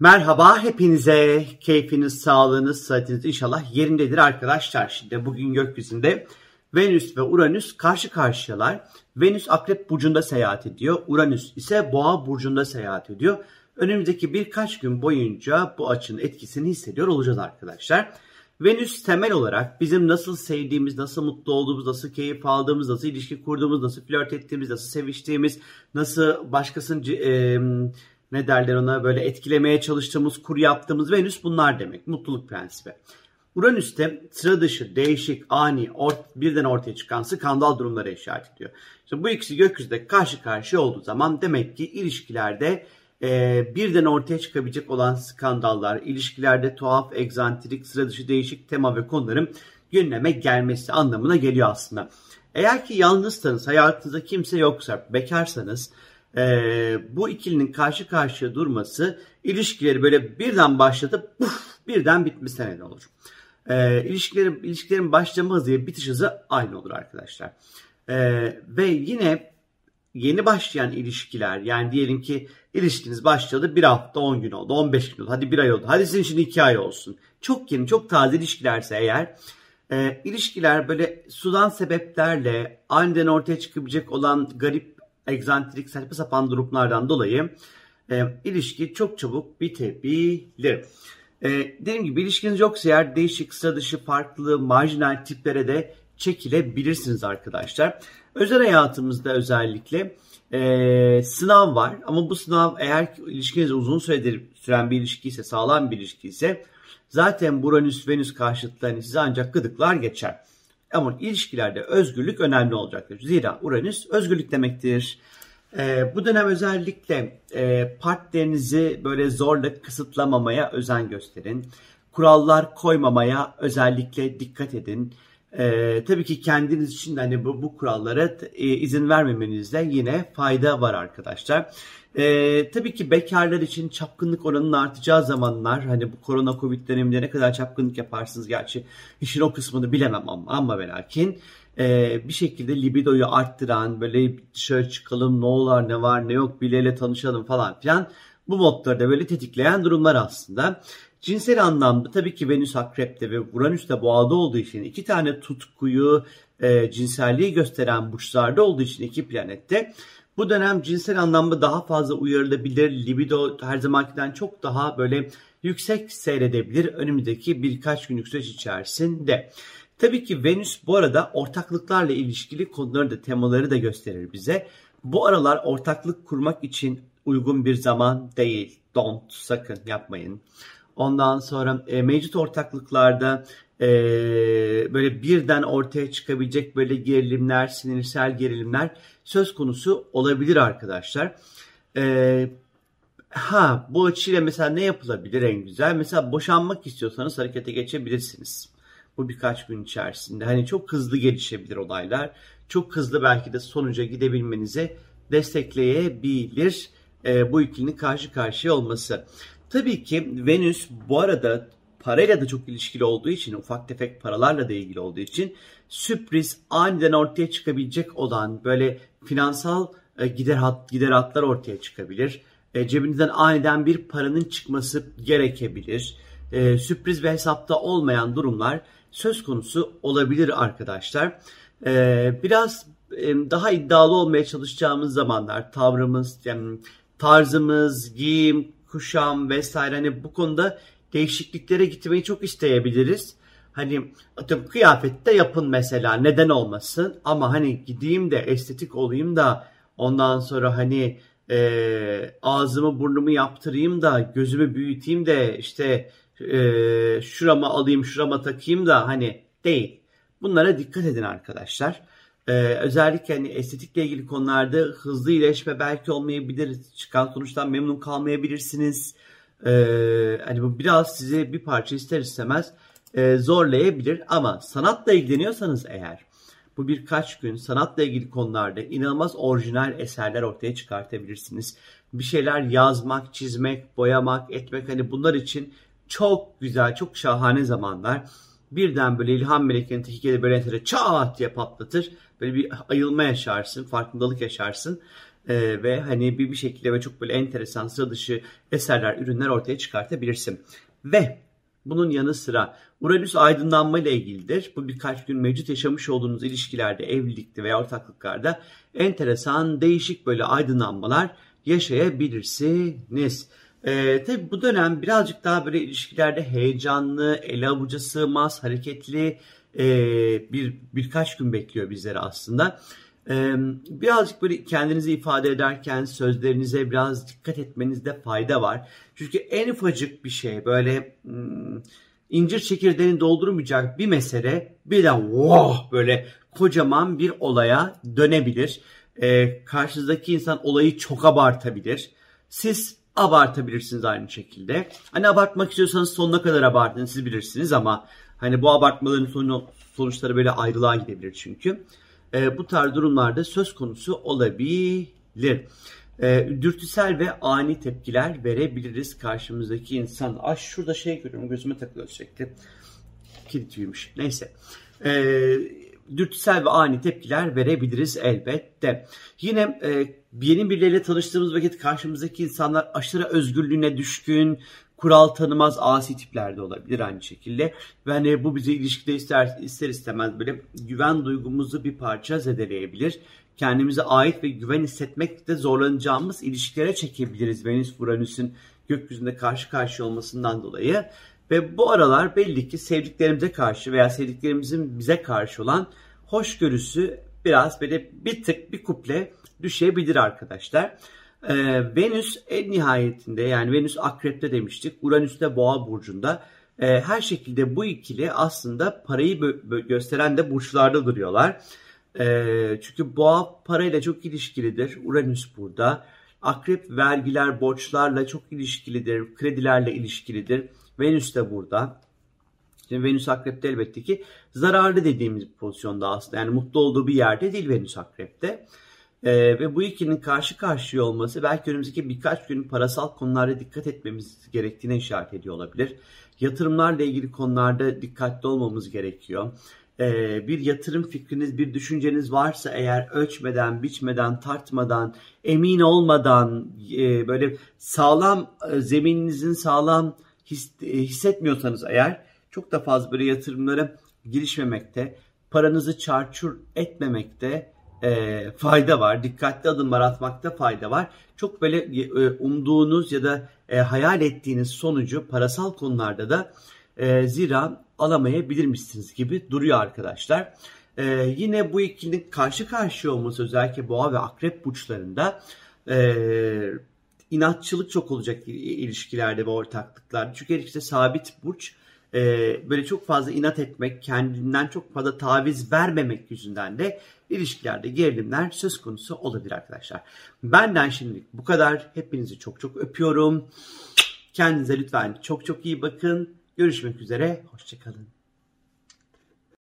Merhaba hepinize. Keyfiniz, sağlığınız, sıhhatiniz inşallah yerindedir arkadaşlar. Şimdi bugün gökyüzünde Venüs ve Uranüs karşı karşıyalar. Venüs Akrep burcunda seyahat ediyor. Uranüs ise Boğa burcunda seyahat ediyor. Önümüzdeki birkaç gün boyunca bu açının etkisini hissediyor olacağız arkadaşlar. Venüs temel olarak bizim nasıl sevdiğimiz, nasıl mutlu olduğumuz, nasıl keyif aldığımız, nasıl ilişki kurduğumuz, nasıl flört ettiğimiz, nasıl seviştiğimiz, nasıl başkasının e, ne derler ona böyle etkilemeye çalıştığımız, kur yaptığımız Venüs bunlar demek. Mutluluk prensibi. Uranüs'te sıra dışı, değişik, ani, ort, birden ortaya çıkan skandal durumlara işaret ediyor. İşte bu ikisi gökyüzünde karşı karşıya olduğu zaman demek ki ilişkilerde e, birden ortaya çıkabilecek olan skandallar, ilişkilerde tuhaf, egzantrik, sıra dışı, değişik tema ve konuların gündeme gelmesi anlamına geliyor aslında. Eğer ki yalnızsanız, hayatınızda kimse yoksa, bekarsanız e, bu ikilinin karşı karşıya durması ilişkileri böyle birden başlatıp puf, birden bitmesine neden olur. E, ilişkilerin, ilişkilerin başlama hızı ve bitiş hızı aynı olur arkadaşlar. E, ve yine yeni başlayan ilişkiler yani diyelim ki ilişkiniz başladı bir hafta 10 gün oldu 15 gün oldu hadi bir ay oldu hadi sizin için 2 ay olsun. Çok yeni çok taze ilişkilerse eğer e, ilişkiler böyle sudan sebeplerle aniden ortaya çıkabilecek olan garip egzantrik saçma sapan durumlardan dolayı e, ilişki çok çabuk bitebilir. E, dediğim gibi ilişkiniz yoksa eğer değişik, sıra dışı, farklı, marjinal tiplere de çekilebilirsiniz arkadaşlar. Özel hayatımızda özellikle e, sınav var ama bu sınav eğer ilişkiniz uzun süredir süren bir ilişki ise, sağlam bir ilişki ise zaten Uranüs-Venüs karşıtlarını size ancak gıdıklar geçer. Ama ilişkilerde özgürlük önemli olacaktır. Zira Uranüs özgürlük demektir. Ee, bu dönem özellikle e, partnerinizi böyle zorla kısıtlamamaya özen gösterin. Kurallar koymamaya özellikle dikkat edin. Ee, tabii ki kendiniz için hani bu, bu kurallara e, izin vermemenizde yine fayda var arkadaşlar. Ee, tabii ki bekarlar için çapkınlık oranının artacağı zamanlar hani bu korona covid döneminde ne kadar çapkınlık yaparsınız gerçi işin o kısmını bilemem ama ama ve lakin e, bir şekilde libidoyu arttıran böyle dışarı çıkalım ne olur ne var ne yok birileriyle tanışalım falan filan bu modları da böyle tetikleyen durumlar aslında. Cinsel anlamda tabii ki Venüs Akrep'te ve Uranüs de Boğa'da olduğu için iki tane tutkuyu, e, cinselliği gösteren burçlarda olduğu için iki planette bu dönem cinsel anlamda daha fazla uyarılabilir, libido her zamankinden çok daha böyle yüksek seyredebilir önümüzdeki birkaç günlük süreç içerisinde. Tabii ki Venüs bu arada ortaklıklarla ilişkili konuları da temaları da gösterir bize. Bu aralar ortaklık kurmak için uygun bir zaman değil. Don't sakın yapmayın. Ondan sonra e, mevcut ortaklıklarda e, böyle birden ortaya çıkabilecek böyle gerilimler, sinirsel gerilimler söz konusu olabilir arkadaşlar. E, ha bu açıyla mesela ne yapılabilir en güzel? Mesela boşanmak istiyorsanız harekete geçebilirsiniz. Bu birkaç gün içerisinde. Hani çok hızlı gelişebilir olaylar. Çok hızlı belki de sonuca gidebilmenizi destekleyebilir e, bu ikilinin karşı karşıya olması. Tabii ki Venüs bu arada parayla da çok ilişkili olduğu için, ufak tefek paralarla da ilgili olduğu için sürpriz aniden ortaya çıkabilecek olan böyle finansal e, gider hat, gider hatlar ortaya çıkabilir. E, cebinizden aniden bir paranın çıkması gerekebilir. E, sürpriz ve hesapta olmayan durumlar söz konusu olabilir arkadaşlar. E, biraz e, daha iddialı olmaya çalışacağımız zamanlar tavrımız, yani tarzımız, giyim, kuşam vesaire hani bu konuda değişikliklere gitmeyi çok isteyebiliriz. Hani atıyorum kıyafette yapın mesela neden olmasın ama hani gideyim de estetik olayım da ondan sonra hani e, ağzımı burnumu yaptırayım da gözümü büyüteyim de işte e, şurama alayım şurama takayım da hani değil. Bunlara dikkat edin arkadaşlar. Ee, özellikle hani estetikle ilgili konularda hızlı iyileşme belki olmayabilir. Çıkan sonuçtan memnun kalmayabilirsiniz. Ee, hani bu biraz size bir parça ister istemez e, zorlayabilir. Ama sanatla ilgileniyorsanız eğer bu birkaç gün sanatla ilgili konularda inanılmaz orijinal eserler ortaya çıkartabilirsiniz. Bir şeyler yazmak, çizmek, boyamak, etmek hani bunlar için çok güzel, çok şahane zamanlar birden böyle ilham melekinin tehlikeli böyle çat diye patlatır. Böyle bir ayılma yaşarsın, farkındalık yaşarsın. e, ve hani bir bir şekilde ve çok böyle enteresan sıra dışı eserler, ürünler ortaya çıkartabilirsin. Ve bunun yanı sıra Uranüs aydınlanma ile ilgilidir. Bu birkaç gün mevcut yaşamış olduğunuz ilişkilerde, evlilikte veya ortaklıklarda enteresan, değişik böyle aydınlanmalar yaşayabilirsiniz. Ee, tabii bu dönem birazcık daha böyle ilişkilerde heyecanlı, ele avuca sığmaz, hareketli e, bir birkaç gün bekliyor bizleri aslında. Ee, birazcık böyle kendinizi ifade ederken sözlerinize biraz dikkat etmenizde fayda var. Çünkü en ufacık bir şey böyle hmm, incir çekirdeğini doldurmayacak bir mesele birden wow böyle kocaman bir olaya dönebilir. Ee, karşınızdaki insan olayı çok abartabilir. Siz abartabilirsiniz aynı şekilde. Hani abartmak istiyorsanız sonuna kadar abartın siz bilirsiniz ama hani bu abartmaların sonu, sonuçları böyle ayrılığa gidebilir çünkü. E, bu tarz durumlarda söz konusu olabilir. E, dürtüsel ve ani tepkiler verebiliriz karşımızdaki insan. Ay şurada şey görüyorum gözüme takılıyor sürekli. Kedi tüymüş. Neyse. Eee dürtüsel ve ani tepkiler verebiliriz elbette. Yine e, yeni birileriyle tanıştığımız vakit karşımızdaki insanlar aşırı özgürlüğüne düşkün, kural tanımaz asi tipler de olabilir aynı şekilde. Ve hani bu bize ilişkide ister, ister istemez böyle güven duygumuzu bir parça zedeleyebilir. Kendimize ait ve güven hissetmekte zorlanacağımız ilişkilere çekebiliriz Venüs Uranüs'ün gökyüzünde karşı karşıya olmasından dolayı. Ve bu aralar belli ki sevdiklerimize karşı veya sevdiklerimizin bize karşı olan hoşgörüsü biraz böyle bir tık bir kuple düşebilir arkadaşlar. Ee, Venüs en nihayetinde yani Venüs akrepte demiştik. Uranüs boğa burcunda. Ee, her şekilde bu ikili aslında parayı gösteren de burçlarda duruyorlar. Ee, çünkü boğa parayla çok ilişkilidir. Uranüs burada. Akrep vergiler, borçlarla çok ilişkilidir. Kredilerle ilişkilidir. Venüs de burada. Şimdi Venüs Akrep'te elbette ki zararlı dediğimiz pozisyonda aslında. Yani mutlu olduğu bir yerde değil Venüs Akrep'te. Ee, ve bu ikinin karşı karşıya olması belki önümüzdeki birkaç gün parasal konularda dikkat etmemiz gerektiğine işaret ediyor olabilir. Yatırımlarla ilgili konularda dikkatli olmamız gerekiyor. Ee, bir yatırım fikriniz, bir düşünceniz varsa eğer ölçmeden, biçmeden, tartmadan, emin olmadan, e, böyle sağlam e, zemininizin sağlam his, e, hissetmiyorsanız eğer çok da fazla böyle yatırımlara girişmemekte, paranızı çarçur etmemekte e, fayda var. Dikkatli adımlar atmakta fayda var. Çok böyle e, umduğunuz ya da e, hayal ettiğiniz sonucu parasal konularda da e, zira alamayabilirmişsiniz gibi duruyor arkadaşlar. E, yine bu ikinin karşı karşıya olması özellikle boğa ve akrep burçlarında e, inatçılık çok olacak ilişkilerde ve ortaklıklarda. Çünkü işte sabit burç e, böyle çok fazla inat etmek, kendinden çok fazla taviz vermemek yüzünden de ilişkilerde gerilimler söz konusu olabilir arkadaşlar. Benden şimdilik bu kadar. Hepinizi çok çok öpüyorum. Kendinize lütfen çok çok iyi bakın. Görüşmek üzere. Hoşçakalın.